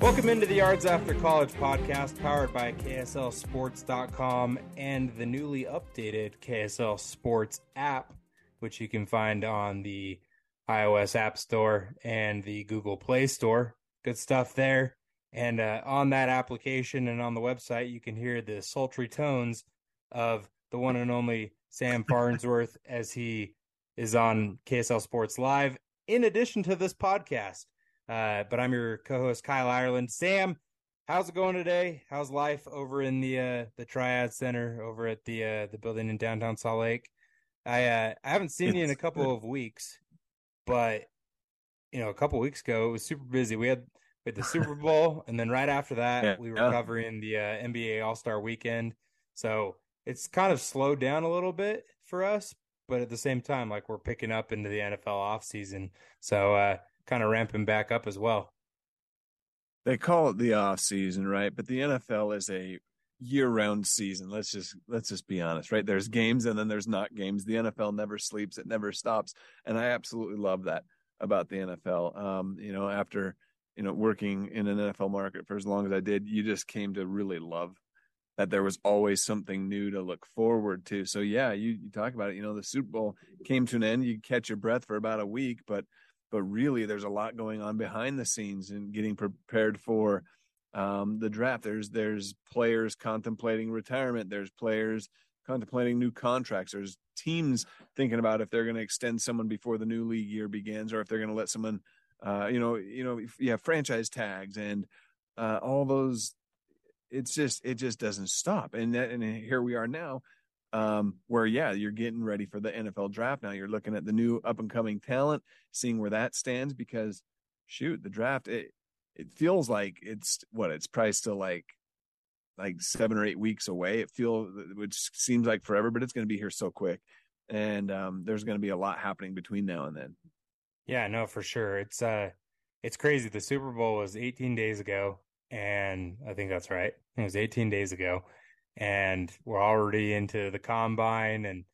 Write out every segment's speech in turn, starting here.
Welcome into the Yards After College podcast powered by KSLSports.com and the newly updated KSL Sports app, which you can find on the iOS App Store and the Google Play Store. Good stuff there. And uh, on that application and on the website, you can hear the sultry tones of the one and only Sam Farnsworth as he is on KSL Sports Live, in addition to this podcast. Uh, but I'm your co-host Kyle Ireland. Sam, how's it going today? How's life over in the uh, the Triad Center over at the uh, the building in downtown Salt Lake? I uh, I haven't seen you in a couple of weeks, but you know, a couple weeks ago it was super busy. We had the Super Bowl, and then right after that Yeah, we were yeah. covering the uh, NBA All Star Weekend. So it's kind of slowed down a little bit for us, but at the same time, like we're picking up into the NFL off season. So uh, kind of ramping back up as well. they call it the off season, right? But the NFL is a year round season. Let's just let's just be honest, right? There's games and then there's not games. The NFL never sleeps, it never stops. And I absolutely love that about the NFL. Um, you know, after you know, working in an NFL market for as long as I did, you just came to really love that there was always something new to look forward to. So yeah, you, you talk about it, you know, the Super Bowl came to an end. You catch your breath for about a week, but but really there's a lot going on behind the scenes and getting prepared for um, the draft. There's there's players contemplating retirement. There's players contemplating new contracts. There's teams thinking about if they're going to extend someone before the new league year begins, or if they're going to let someone, uh, you know, you know, have franchise tags and uh, all those. It's just it just doesn't stop, and that, and here we are now, um, where yeah, you're getting ready for the NFL draft now. You're looking at the new up and coming talent, seeing where that stands because shoot, the draft it it feels like it's what it's probably still like like seven or eight weeks away. It feels which seems like forever, but it's going to be here so quick, and um, there's going to be a lot happening between now and then. Yeah, no, for sure. It's uh it's crazy. The Super Bowl was 18 days ago, and I think that's right. It was 18 days ago, and we're already into the combine, and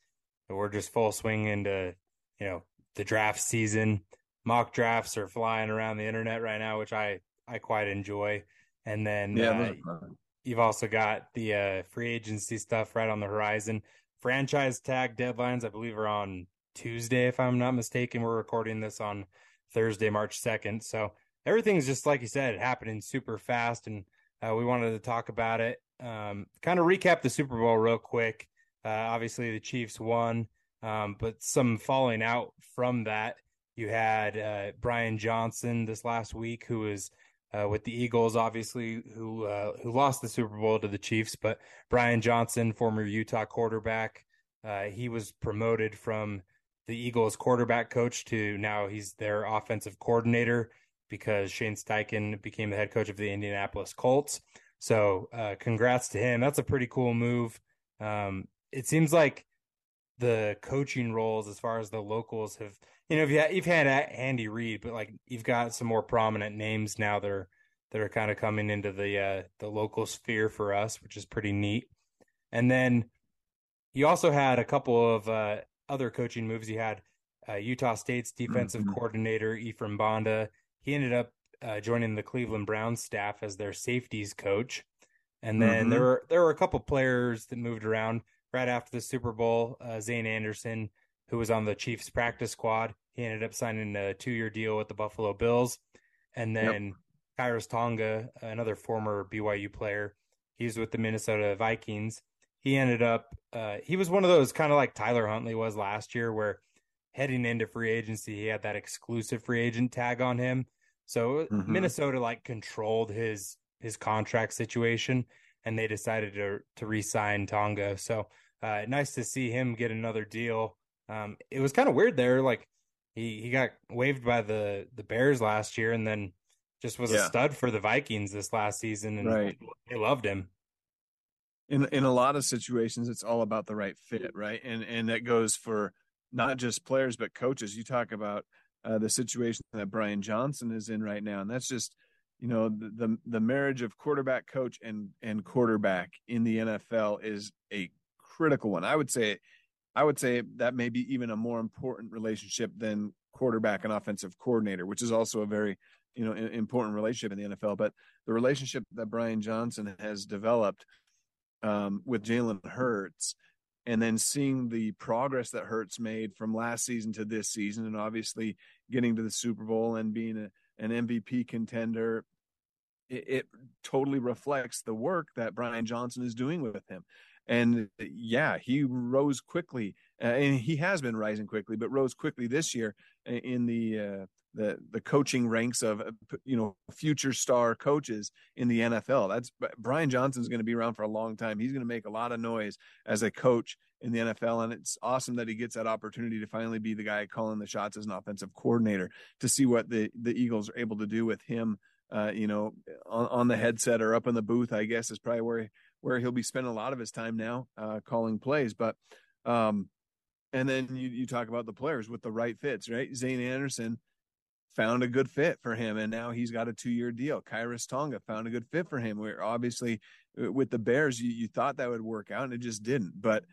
we're just full swing into you know the draft season. Mock drafts are flying around the internet right now, which I I quite enjoy. And then Yeah, uh, those are fun. you've also got the uh, free agency stuff right on the horizon. Franchise tag deadlines, I believe, are on Tuesday, if I'm not mistaken. We're recording this on Thursday, March 2nd. So everything's just like you said, happening super fast. And uh, we wanted to talk about it. Um, kind of recap the Super Bowl real quick. Uh, obviously, the Chiefs won, um, but some falling out from that. You had uh, Brian Johnson this last week, who was uh, with the Eagles, obviously, who uh, who lost the Super Bowl to the Chiefs. But Brian Johnson, former Utah quarterback, uh, he was promoted from the Eagles quarterback coach to now he's their offensive coordinator because Shane Steichen became the head coach of the Indianapolis Colts. So, uh, congrats to him. That's a pretty cool move. Um, it seems like the coaching roles, as far as the locals have, you know, you've had, you've had Andy Reid, but like you've got some more prominent names now that are that are kind of coming into the uh, the local sphere for us, which is pretty neat. And then you also had a couple of uh, other coaching moves. You had uh, Utah State's defensive mm-hmm. coordinator Ephraim Banda. He ended up uh, joining the Cleveland Browns staff as their safeties coach. And then mm-hmm. there were there were a couple players that moved around right after the Super Bowl. Uh, Zayne Anderson, who was on the Chiefs practice squad, he ended up signing a two year deal with the Buffalo Bills. And then yep. Khyiris Tonga, another former BYU player, he's with the Minnesota Vikings. He ended up uh, he was one of those kind of like Tyler Huntley was last year, where heading into free agency he had that exclusive free agent tag on him. So mm-hmm. Minnesota like controlled his his contract situation, and they decided to to re-sign Tonga. So uh, nice to see him get another deal. Um, it was kind of weird there, like he he got waived by the the Bears last year, and then just was yeah. a stud for the Vikings this last season, and right. they loved him. In in a lot of situations, it's all about the right fit, right? And and that goes for not just players but coaches. You talk about uh, the situation that Brian Johnson is in right now, and that's just you know the, the, the marriage of quarterback coach and and quarterback in the NFL is a critical one. I would say I would say that may be even a more important relationship than quarterback and offensive coordinator, which is also a very you know important relationship in the NFL. But the relationship that Brian Johnson has developed um, with Jalen Hurts and then seeing the progress that Hurts made from last season to this season, and obviously getting to the Super Bowl and being a, an MVP contender, it, it, totally reflects the work that Brian Johnson is doing with him. And yeah, he rose quickly, uh, and he has been rising quickly, but rose quickly this year in the uh, the the coaching ranks of you know future star coaches in the NFL. That's Brian Johnson's going to be around for a long time. He's going to make a lot of noise as a coach in the NFL, and it's awesome that he gets that opportunity to finally be the guy calling the shots as an offensive coordinator to see what the the Eagles are able to do with him. Uh, you know, on, on, the headset or up in the booth, I guess is probably where where he'll be spending a lot of his time now, uh, calling plays. But um, and then you, you talk about the players with the right fits, right? Zayne Anderson found a good fit for him, and now he's got a two year deal. Khyiris Tonga found a good fit for him. Where obviously uh, with the Bears, you, you thought that would work out, and it just didn't. But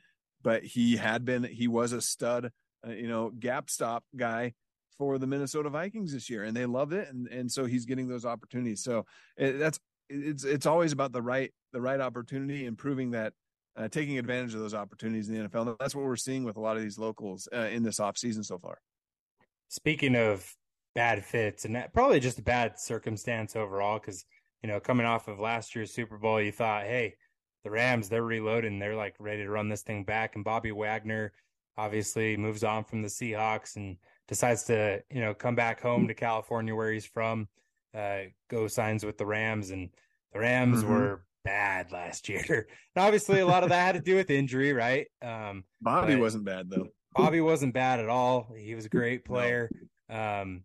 but he had been he was a stud, uh, you know, gap stop guy for the Minnesota Vikings this year, and they loved it, and and so he's getting those opportunities. So it, that's it's it's always about the right the right opportunity and proving that uh, taking advantage of those opportunities in the NFL. That's what we're seeing with a lot of these locals uh, in this offseason so far. Speaking of bad fits and that, probably just a bad circumstance overall because you know coming off of last year's Super Bowl, you thought, hey, the Rams they're reloading, they're like ready to run this thing back, and Bobby Wagner obviously moves on from the Seahawks and decides to you know come back home to California where he's from, uh, go signs with the Rams, and the Rams mm-hmm. were bad last year. And obviously, a lot of that had to do with injury, right? Um, Bobby wasn't bad though. Bobby wasn't bad at all. He was a great player. No. Um,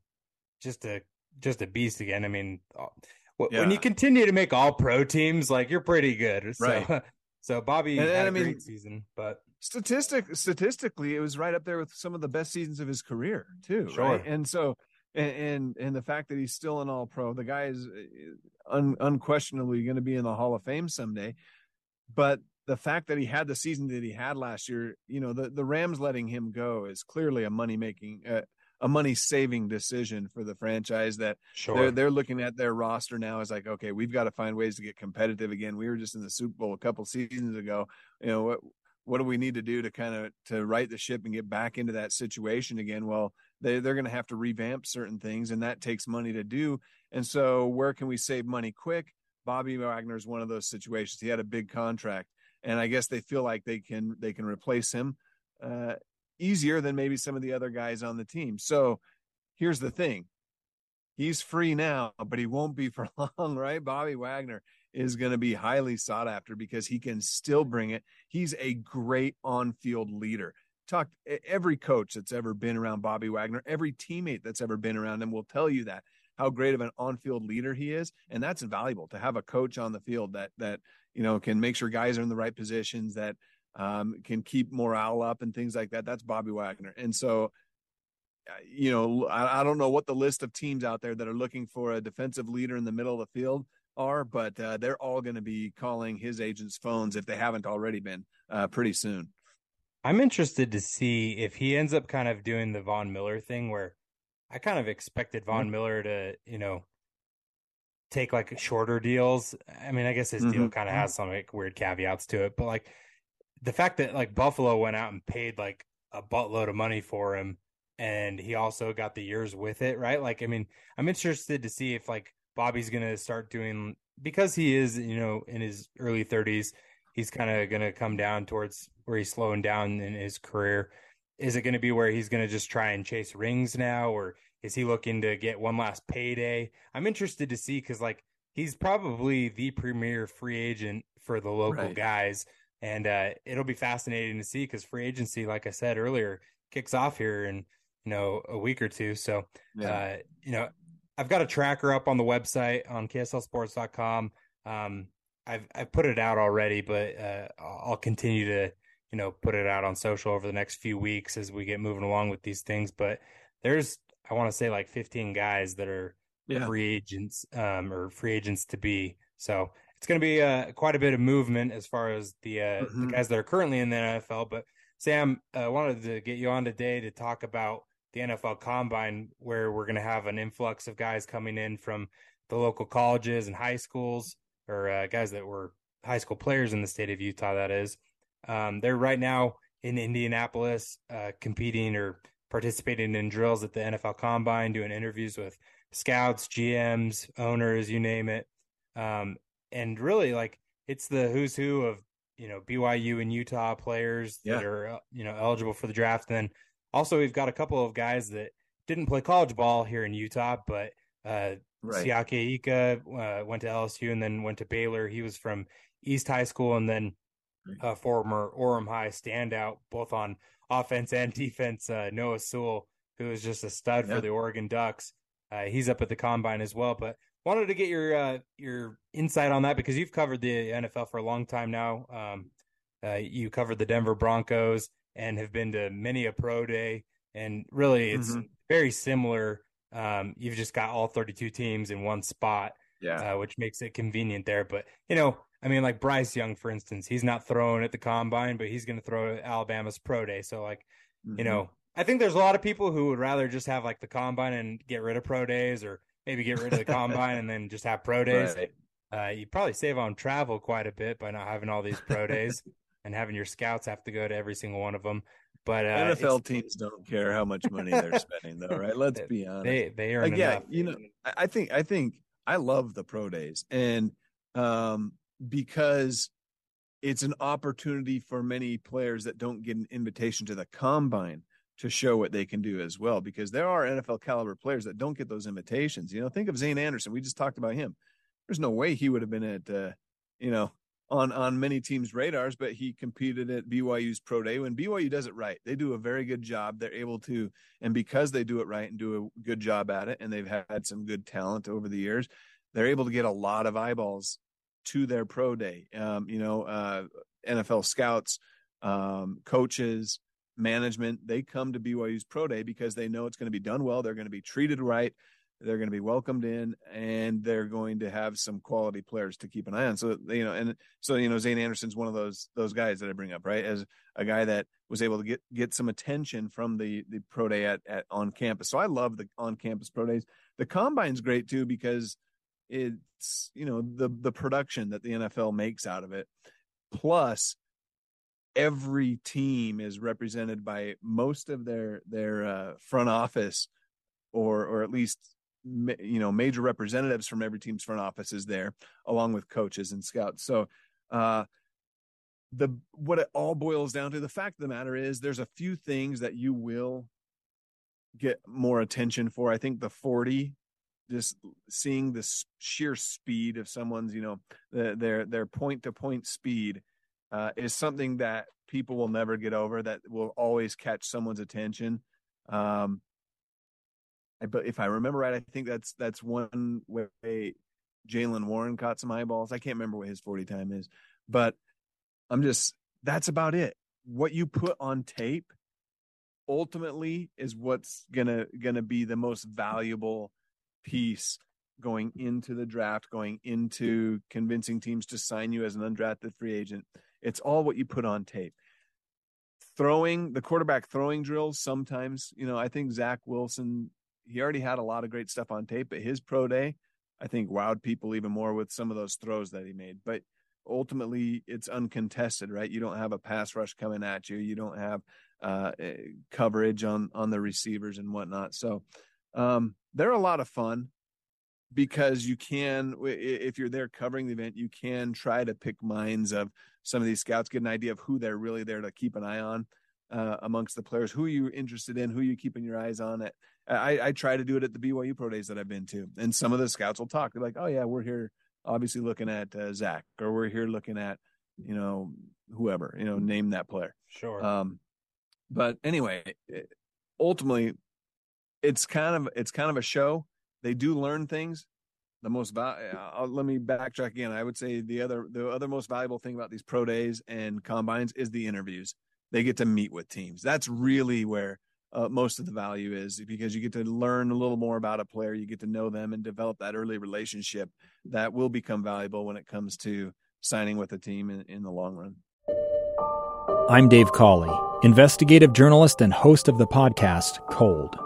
just a just a beast again. I mean, uh, yeah. when you continue to make all pro teams, like you're pretty good. So, right. so Bobby and, had and, a I great season, but statistic statistically, it was right up there with some of the best seasons of his career too. Sure. Right? And so, and, and, and the fact that he's still an all pro, the guy is uh, un, unquestionably going to be in the Hall of Fame someday. But the fact that he had the season that he had last year, you know, the, the Rams letting him go is clearly a money making, uh, a money saving decision for the franchise that sure. they're they're looking at their roster now as like okay we've got to find ways to get competitive again. We were just in the super bowl a couple seasons ago. You know what what do we need to do to kind of to right the ship and get back into that situation again? Well they, they're going to have to revamp certain things and that takes money to do. And so where can we save money quick? Bobby wagner is one of those situations. He had a big contract and i guess they feel like they can they can replace him uh, easier than maybe some of the other guys on the team. So here's the thing. He's free now, but he won't be for long, right? Bobby Wagner is going to be highly sought after because he can still bring it. He's a great on-field leader. Talk every coach that's ever been around Bobby Wagner, every teammate that's ever been around him will tell you that how great of an on-field leader he is, and that's invaluable to have a coach on the field that that you know can make sure guys are in the right positions, that um, can keep morale up and things like that. That's Bobby Wagner, and so uh, you know, I, I, don't know what the list of teams out there that are looking for a defensive leader in the middle of the field are, but uh, they're all going to be calling his agents' phones if they haven't already been uh, pretty soon. I'm interested to see if he ends up kind of doing the Von Miller thing where I kind of expected Von mm-hmm. Miller to, you know, take like shorter deals. I mean, I guess his mm-hmm. deal kind of has some like weird caveats to it, but like the fact that like Buffalo went out and paid like a buttload of money for him and he also got the years with it, right? Like, I mean, I'm interested to see if like Bobby's going to start doing because he is, you know, in his early 30s, he's kind of going to come down towards where he's slowing down in his career. Is it going to be where he's going to just try and chase rings now, or is he looking to get one last payday? I'm interested to see because like he's probably the premier free agent for the local right. guys, and uh, it'll be fascinating to see because free agency, like I said earlier, kicks off here in you know, a week or two. So, yeah. uh, you know, I've got a tracker up on the website on KSLSports.com. Um, I've I've put it out already, but uh, I'll continue to you know put it out on social over the next few weeks as we get moving along with these things. But there's I want to say like 15 guys that are yeah. free agents um, or free agents to be. So it's going to be uh, quite a bit of movement as far as the, uh, mm-hmm. the guys that are currently in the NFL. But Sam, I uh, wanted to get you on today to talk about the NFL Combine, where we're going to have an influx of guys coming in from the local colleges and high schools, or uh, guys that were high school players in the state of Utah. That is, um, they're right now in Indianapolis, uh, competing or participating in drills at the NFL Combine, doing interviews with scouts, GMs, owners, you name it. Um, and really, like it's the who's who of you know BYU and Utah players yeah. that are uh, you know eligible for the draft, and then also, we've got a couple of guys that didn't play college ball here in Utah, but uh, right. Siaki Ika uh, went to LSU and then went to Baylor. He was from East High School and then uh, former Orem High standout, both on offense and defense. Uh, Noah Sewell, who is just a stud yeah. for the Oregon Ducks. Uh, he's up at the combine as well. But wanted to get your uh, your insight on that because you've covered the NFL for a long time now. Um, uh, you covered the Denver Broncos and have been to many a pro day. And really, it's mm-hmm. very similar. Um, you've just got all 32 teams in one spot, yeah, uh, which makes it convenient there. But you know, I mean, like Bryce Young, for instance, he's not throwing at the combine, but he's going to throw at Alabama's pro day. So, like, mm-hmm. you know, I think there's a lot of people who would rather just have like the combine and get rid of pro days, or maybe get rid of the combine and then just have pro days. Right. Uh, you probably save on travel quite a bit by not having all these pro days and having your scouts have to go to every single one of them. But uh, NFL teams don't care how much money they're spending, though, right? Let's be honest. They they earn like, yeah. You know, I think I think I love the pro days, and um, because it's an opportunity for many players that don't get an invitation to the combine to show what they can do as well. Because there are NFL caliber players that don't get those invitations. You know, think of Zayne Anderson. We just talked about him. There's no way he would have been at, uh, you know, on on many teams' radars, but he competed at BYU's pro day. When BYU does it right, they do a very good job. They're able to, and because they do it right and do a good job at it, and they've had some good talent over the years, they're able to get a lot of eyeballs to their pro day. Um, you know, uh, NFL scouts, um, coaches, management, they come to BYU's pro day because they know it's going to be done well. They're going to be treated right they're going to be welcomed in and they're going to have some quality players to keep an eye on so you know and so you know Zayne anderson's one of those those guys that i bring up right as a guy that was able to get get some attention from the the pro day at, at on campus so i love the on campus pro days the combine's great too because it's you know the the production that the nfl makes out of it plus every team is represented by most of their their uh, front office or or at least you know major representatives from every team's front office is there along with coaches and scouts. So uh the what it all boils down to the fact of the matter is there's a few things that you will get more attention for. I think the 40 just seeing the sheer speed of someone's you know the, their their point to point speed uh, is something that people will never get over that will always catch someone's attention um, but if I remember right, I think that's that's one way Jaylen Warren caught some eyeballs. I can't remember what his 40 time is, but I'm just that's about it. What you put on tape ultimately is what's gonna gonna be the most valuable piece going into the draft, going into convincing teams to sign you as an undrafted free agent. It's all what you put on tape. Throwing the quarterback throwing drills sometimes, you know, I think Zach Wilson, he already had a lot of great stuff on tape, but his pro day, I think wowed people even more with some of those throws that he made. But ultimately it's uncontested, right? You don't have a pass rush coming at you. You don't have uh, eh, coverage on on the receivers and whatnot. So um, they're a lot of fun because you can, if you're there covering the event, you can try to pick minds of some of these scouts, get an idea of who they're really there to keep an eye on uh, amongst the players. Who are you interested in? Who are you keeping your eyes on? At I, I try to do it at the BYU pro days that I've been to, and some of the scouts will talk. They're like, "Oh yeah, we're here." obviously looking at uh, Zach, or we're here looking at, you know, whoever, you know, name that player. Sure. Um, but anyway, ultimately, it's kind of it's kind of a show. They do learn things. The most val- uh, let me backtrack again. I would say the other the other most valuable thing about these pro days and combines is the interviews. They get to meet with teams. That's really where uh, most of the value is because you get to learn a little more about a player, you get to know them and develop that early relationship that will become valuable when it comes to signing with a team in, in the long run. I'm Dave Cawley, investigative journalist and host of the podcast Cold.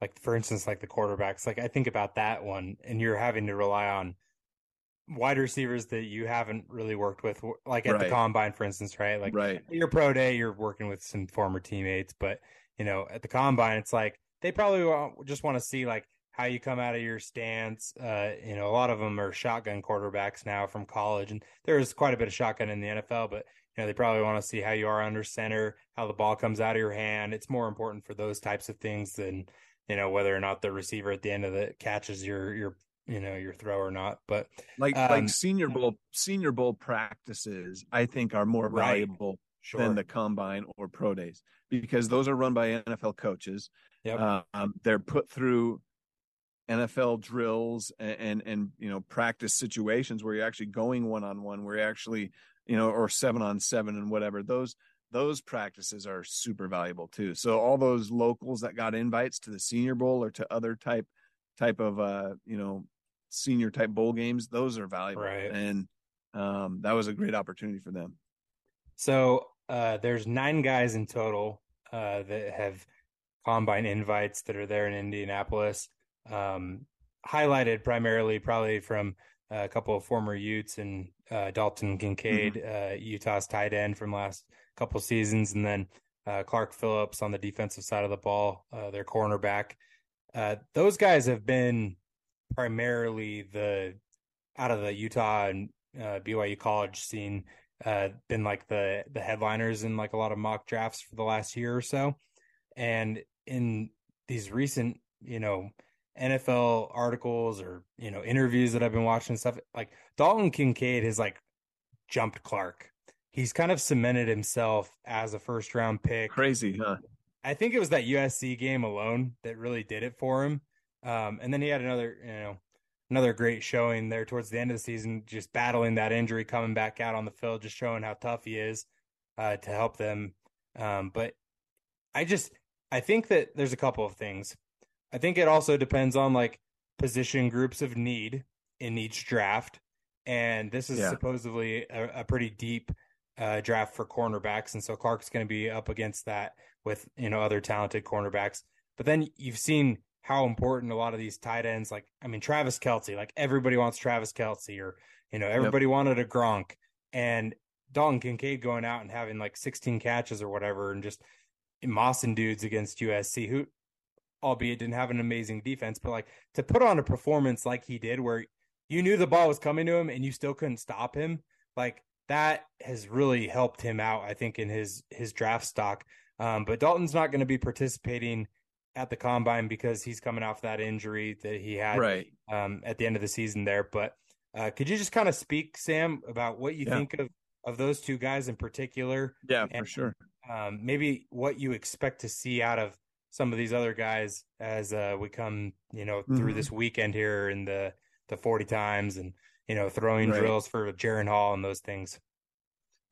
like for instance, like the quarterbacks, like I think about that one, and you're having to rely on wide receivers that you haven't really worked with, like at right. the combine, for instance, right? Like right. your pro day, you're working with some former teammates, but you know, at the combine, it's like they probably just want to see like how you come out of your stance. Uh, you know, a lot of them are shotgun quarterbacks now from college, and there's quite a bit of shotgun in the NFL, but you know, they probably want to see how you are under center, how the ball comes out of your hand. It's more important for those types of things than you know whether or not the receiver at the end of it catches your your you know your throw or not. But like um, like senior bowl senior bowl practices, I think are more valuable sure. than the combine or pro days because those are run by NFL coaches. Yep. Um, they're put through NFL drills and, and, and you know practice situations where you're actually going one on one, where you're actually you know or seven on seven and whatever those those practices are super valuable too. So all those locals that got invites to the Senior Bowl or to other type type of uh you know senior type bowl games, those are valuable. Right. And um, that was a great opportunity for them. So uh, there's nine guys in total uh, that have combine invites that are there in Indianapolis. Um, highlighted primarily probably from a couple of former Utes and uh, Dalton Kincaid, mm-hmm. Uh, Utah's tight end from last couple seasons, and then uh, Clark Phillips on the defensive side of the ball, uh, their cornerback. those guys have been primarily the out of the Utah and uh, BYU college scene uh, been like the the headliners in like a lot of mock drafts for the last year or so, and in these recent you know NFL articles or you know interviews that I've been watching and stuff like Dalton Kincaid has like jumped Clark. He's kind of cemented himself as a first round pick. Crazy, huh? I think it was that USC game alone that really did it for him. Um, and then he had another, you know, another great showing there towards the end of the season, just battling that injury, coming back out on the field, just showing how tough he is uh, to help them. Um, but I just, I think that there's a couple of things. I think it also depends on like position groups of need in each draft. And this is yeah. supposedly a, a, pretty deep uh, draft for cornerbacks. And so Clark's going to be up against that with, you know, other talented cornerbacks. But then you've seen how important a lot of these tight ends, like I mean Travis Kelce, like everybody wants Travis Kelce, or you know everybody yep. wanted a Gronk, and Dalton Kincaid going out and having like 16 catches or whatever, and just mossing dudes against USC. Who albeit didn't have an amazing defense, but like to put on a performance like he did, where you knew the ball was coming to him and you still couldn't stop him, like that has really helped him out. I think in his his draft stock. Um, but Dalton's not going to be participating at the combine because he's coming off that injury that he had right. um, at the end of the season there. But uh, could you just kind of speak, Sam, about what you yeah. think of of those two guys in particular? Yeah, and, for sure. Um, maybe what you expect to see out of some of these other guys as uh, we come, you know, through mm-hmm. this weekend here in the the forty times and you know throwing right. drills for Jaren Hall and those things.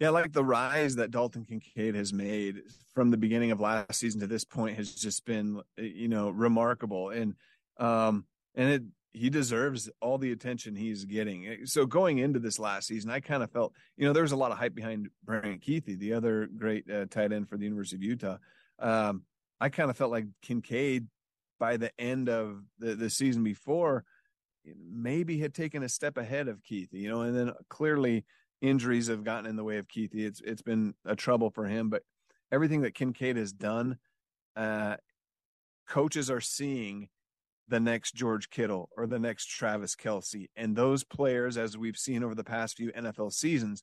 Yeah, like the rise that Dalton Kincaid has made from the beginning of last season to this point has just been, you know, remarkable. And um, and it he deserves all the attention he's getting. So going into this last season, I kind of felt, you know, there was a lot of hype behind Brant Kuithe, the other great uh, tight end for the University of Utah. Um, I kind of felt like Kincaid by the end of the, the season before maybe had taken a step ahead of Kuithe, you know, and then clearly injuries have gotten in the way of Kuithe. It's it's been a trouble for him, but everything that Kincaid has done, uh, coaches are seeing the next George Kittle or the next Travis Kelce, And those players, as we've seen over the past few NFL seasons,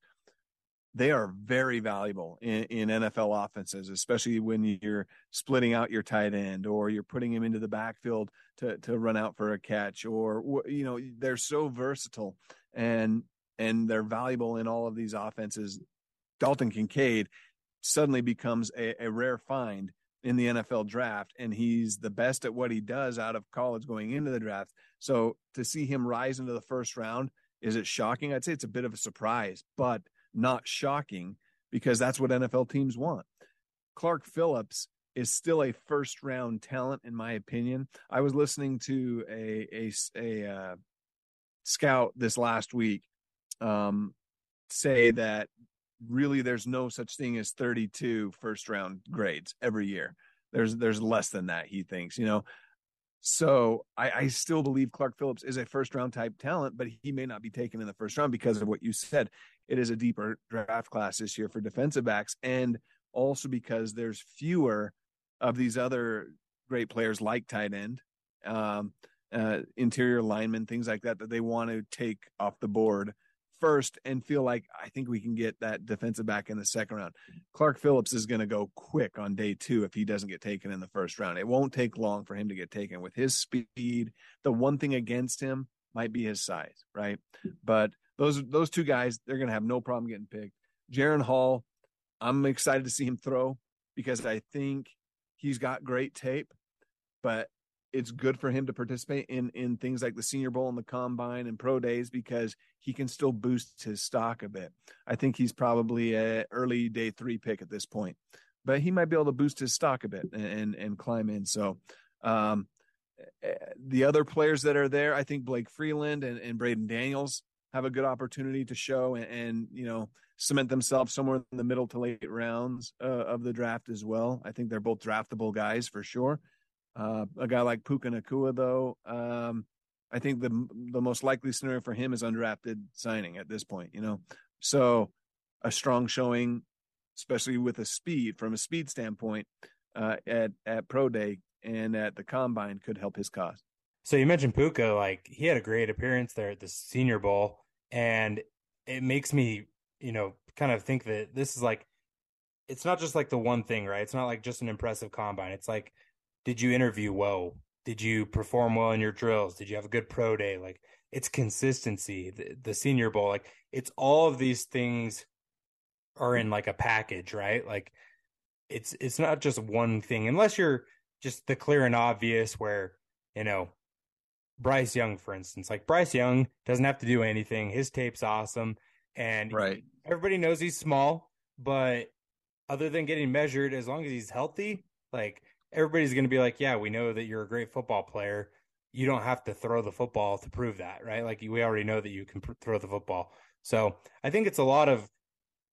they are very valuable in, in, NFL offenses, especially when you're splitting out your tight end or you're putting him into the backfield to, to run out for a catch or, you know, they're so versatile and, and they're valuable in all of these offenses. Dalton Kincaid suddenly becomes a, a rare find in the NFL draft, and he's the best at what he does out of college going into the draft. So to see him rise into the first round, is it shocking? I'd say it's a bit of a surprise, but not shocking because that's what NFL teams want. Clark Phillips is still a first round talent, in my opinion. I was listening to a a, a uh, scout this last week um, say that really there's no such thing as 32 first round grades every year. There's there's less than that, he thinks, you know. So I, I still believe Clark Phillips is a first round type talent, but he may not be taken in the first round because of what you said. It is a deeper draft class this year for defensive backs, and also because there's fewer of these other great players like tight end, um, uh, interior linemen, things like that, that they want to take off the board first and feel like I think we can get that defensive back in the second round. Clark Phillips is going to go quick on day two if he doesn't get taken in the first round. It won't take long for him to get taken with his speed. The one thing against him might be his size, right? But those those two guys, they're going to have no problem getting picked. Jaren Hall, I'm excited to see him throw because I think he's got great tape, but it's good for him to participate in in things like the Senior Bowl and the Combine and Pro Days because he can still boost his stock a bit. I think he's probably a early day three pick at this point, but he might be able to boost his stock a bit and and, and climb in. So, um, eh, the other players that are there, I think Blake Freeland and, and Braeden Daniels have a good opportunity to show and, and, you know cement themselves somewhere in the middle to late rounds uh, of the draft as well. I think they're both draftable guys for sure. Uh, a guy like Puka Nacua, though, um, I think the the most likely scenario for him is undrafted signing at this point. You know, so a strong showing, especially with a speed from a speed standpoint uh, at at pro day and at the combine, could help his cause. So you mentioned Puka, like he had a great appearance there at the Senior Bowl, and it makes me, you know, kind of think that this is like, it's not just like the one thing, right? It's not like just an impressive combine. It's like did you interview well? Did you perform well in your drills? Did you have a good pro day? Like it's consistency, the, the senior bowl, like it's all of these things are in like a package, right? Like it's it's not just one thing unless you're just the clear and obvious where, you know, Bryce Young, for instance, like Bryce Young doesn't have to do anything. His tape's awesome. And right. everybody knows he's small, but other than getting measured, as long as he's healthy, like everybody's going to be like, yeah, we know that you're a great football player. You don't have to throw the football to prove that, right? Like we already know that you can pr- throw the football. So I think it's a lot of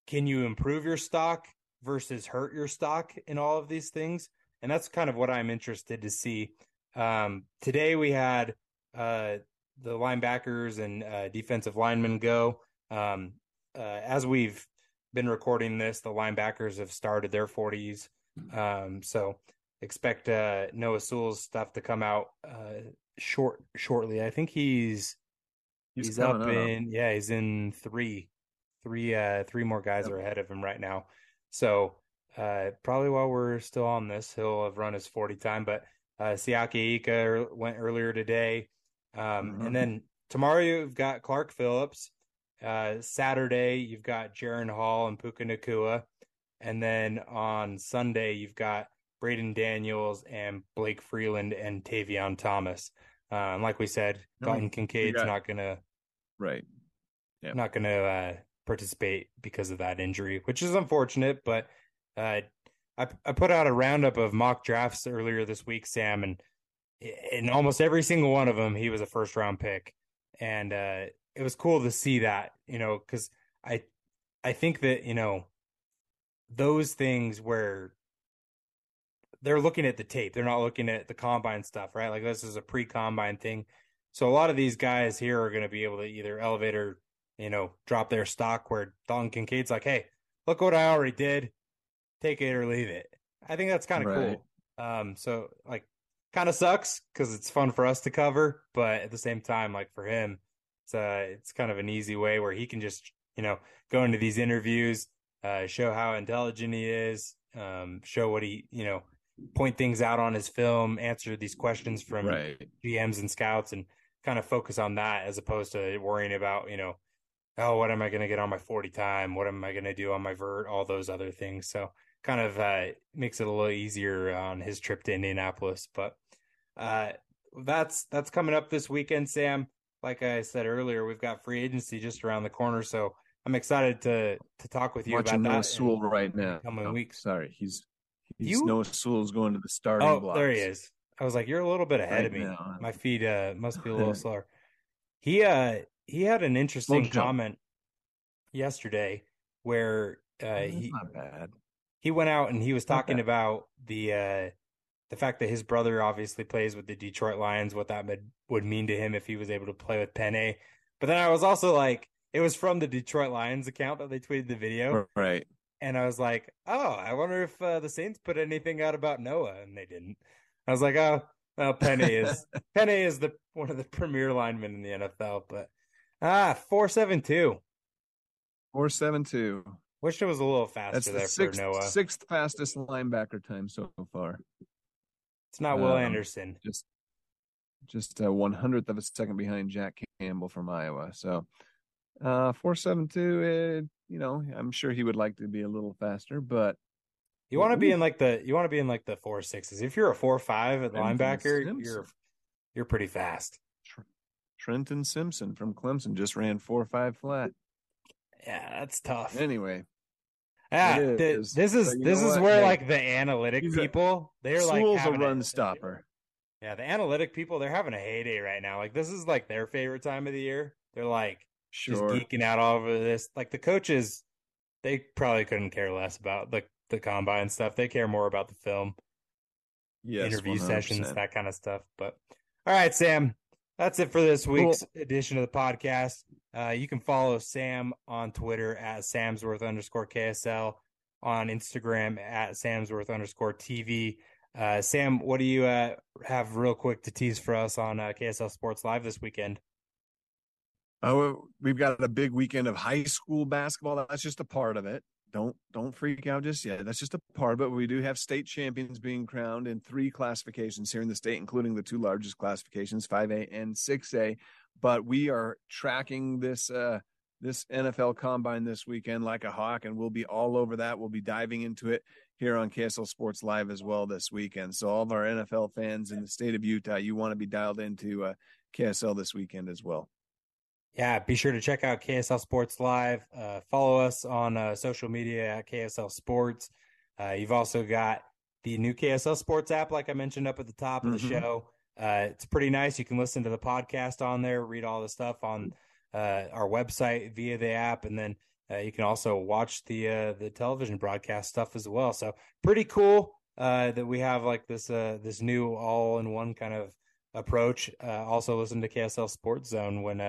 can you improve your stock versus hurt your stock in all of these things, and that's kind of what I'm interested to see. Um, today we had uh, the linebackers and uh, defensive linemen go. Um, uh, as we've been recording this, the linebackers have started their 40s. Um, so expect uh, Noah Sewell's stuff to come out uh, short shortly. I think he's he's, he's up in yeah he's in three three uh three more guys yep. are ahead of him right now. So uh, probably while we're still on this, he'll have run his 40 time. But uh, Siaki Ika went earlier today. Um, mm-hmm. And then tomorrow you've got Clark Phillips. Uh, Saturday you've got Jaren Hall and Puka Nacua. And then on Sunday you've got Braeden Daniels and Blake Freeland and Tavion Thomas. Um, like we said, no, Dalton Kincaid's got, not gonna right, yeah, not gonna uh, participate because of that injury, which is unfortunate. But uh, I I put out a roundup of mock drafts earlier this week, Sam, and in almost every single one of them, he was a first round pick, and uh, it was cool to see that, you know, because I I think that you know those things where they're looking at the tape, they're not looking at the combine stuff, right? Like this is a pre combine thing, so a lot of these guys here are going to be able to either elevate or you know drop their stock. Where Dalton Kincaid's like, hey, look what I already did take it or leave it. I think that's kind of right. cool. Um, so like, kind of sucks because it's fun for us to cover, but at the same time, like for him, it's uh, it's kind of an easy way where he can just you know go into these interviews, uh, show how intelligent he is, um, show what he you know point things out on his film, answer these questions from right. GMs and scouts, and kind of focus on that as opposed to worrying about you know oh what am I going to get on my forty time, what am I going to do on my vert, all those other things. So kind of uh, makes it a little easier on his trip to Indianapolis. But uh, that's that's coming up this weekend, Sam. Like I said earlier, we've got free agency just around the corner, so I'm excited to to talk with you Watching about Noah that. Sewell right now. Coming oh, weeks. Sorry, he's he's you? Noah Sewell's going to the starting. Block. Oh, blocks. there he is. I was like, you're a little bit ahead right of me. Now. My feet uh, must be a little slower. He uh he had an interesting comment yesterday where uh, he not bad he went out and he was talking about the uh, the fact that his brother obviously plays with the Detroit Lions, what that would, would mean to him if he was able to play with Penei. But then I was also like, it was from the Detroit Lions account that they tweeted the video, right? And I was like, oh, I wonder if uh, the Saints put anything out about Noah, and they didn't. I was like, oh, well, Penei is Penei is the one of the premier linemen in the NFL, but ah, four seven two. Four seven two. Wish it was a little faster That's the there sixth, for Noah. Sixth fastest linebacker time so far. It's not Will um, Anderson. Just just a one hundredth of a second behind Jack Campbell from Iowa. So uh four seven two, you know, I'm sure he would like to be a little faster, but you want to be in like the you want to be in like the four sixes. If you're a four five at linebacker, Simpson. you're you're pretty fast. Trenton Simpson from Clemson just ran four five flat. Yeah, that's tough. Anyway, yeah, this is this is where hey, like the analytic people they're Sewell's like a run a, stopper. Yeah, the analytic people they're having a heyday right now. Like this is like their favorite time of the year. They're like sure. just geeking out all over this. Like the coaches, they probably couldn't care less about the the combine stuff. They care more about the film, yes, interview 100%. sessions, that kind of stuff. But all right, Sam, that's it for this week's cool. edition of the podcast. Uh, you can follow Sam on Twitter at Samsworth underscore KSL, on Instagram at Samsworth underscore TV. Uh, Sam, what do you uh, have real quick to tease for us on uh, KSL Sports Live this weekend? Oh, we've got a big weekend of high school basketball. That's just a part of it. Don't don't freak out just yet. That's just a part of it. We do have state champions being crowned in three classifications here in the state, including the two largest classifications, 5A and 6A but we are tracking this uh, this NFL Combine this weekend like a hawk, and we'll be all over that. We'll be diving into it here on KSL Sports Live as well this weekend. So all of our NFL fans in the state of Utah, you want to be dialed into uh, KSL this weekend as well. Yeah, be sure to check out KSL Sports Live. Uh, follow us on uh, social media at KSL Sports. Uh, you've also got the new KSL Sports app, like I mentioned up at the top of the mm-hmm. show. Uh, it's pretty nice. You can listen to the podcast on there, read all the stuff on uh, our website via the app, and then uh, you can also watch the uh, the television broadcast stuff as well. So pretty cool uh, that we have like this uh, this new all in one kind of approach. also, listen to KSL Sports Zone when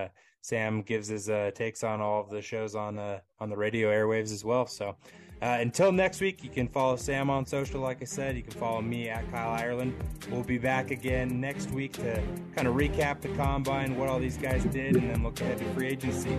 Sam gives his takes on all of the shows on on the radio airwaves as well. So Uh, until next week, you can follow Sam on social, like I said. You can follow me at Kyle Ireland. We'll be back again next week to kind of recap the combine, what all these guys did, and then look ahead to free agency.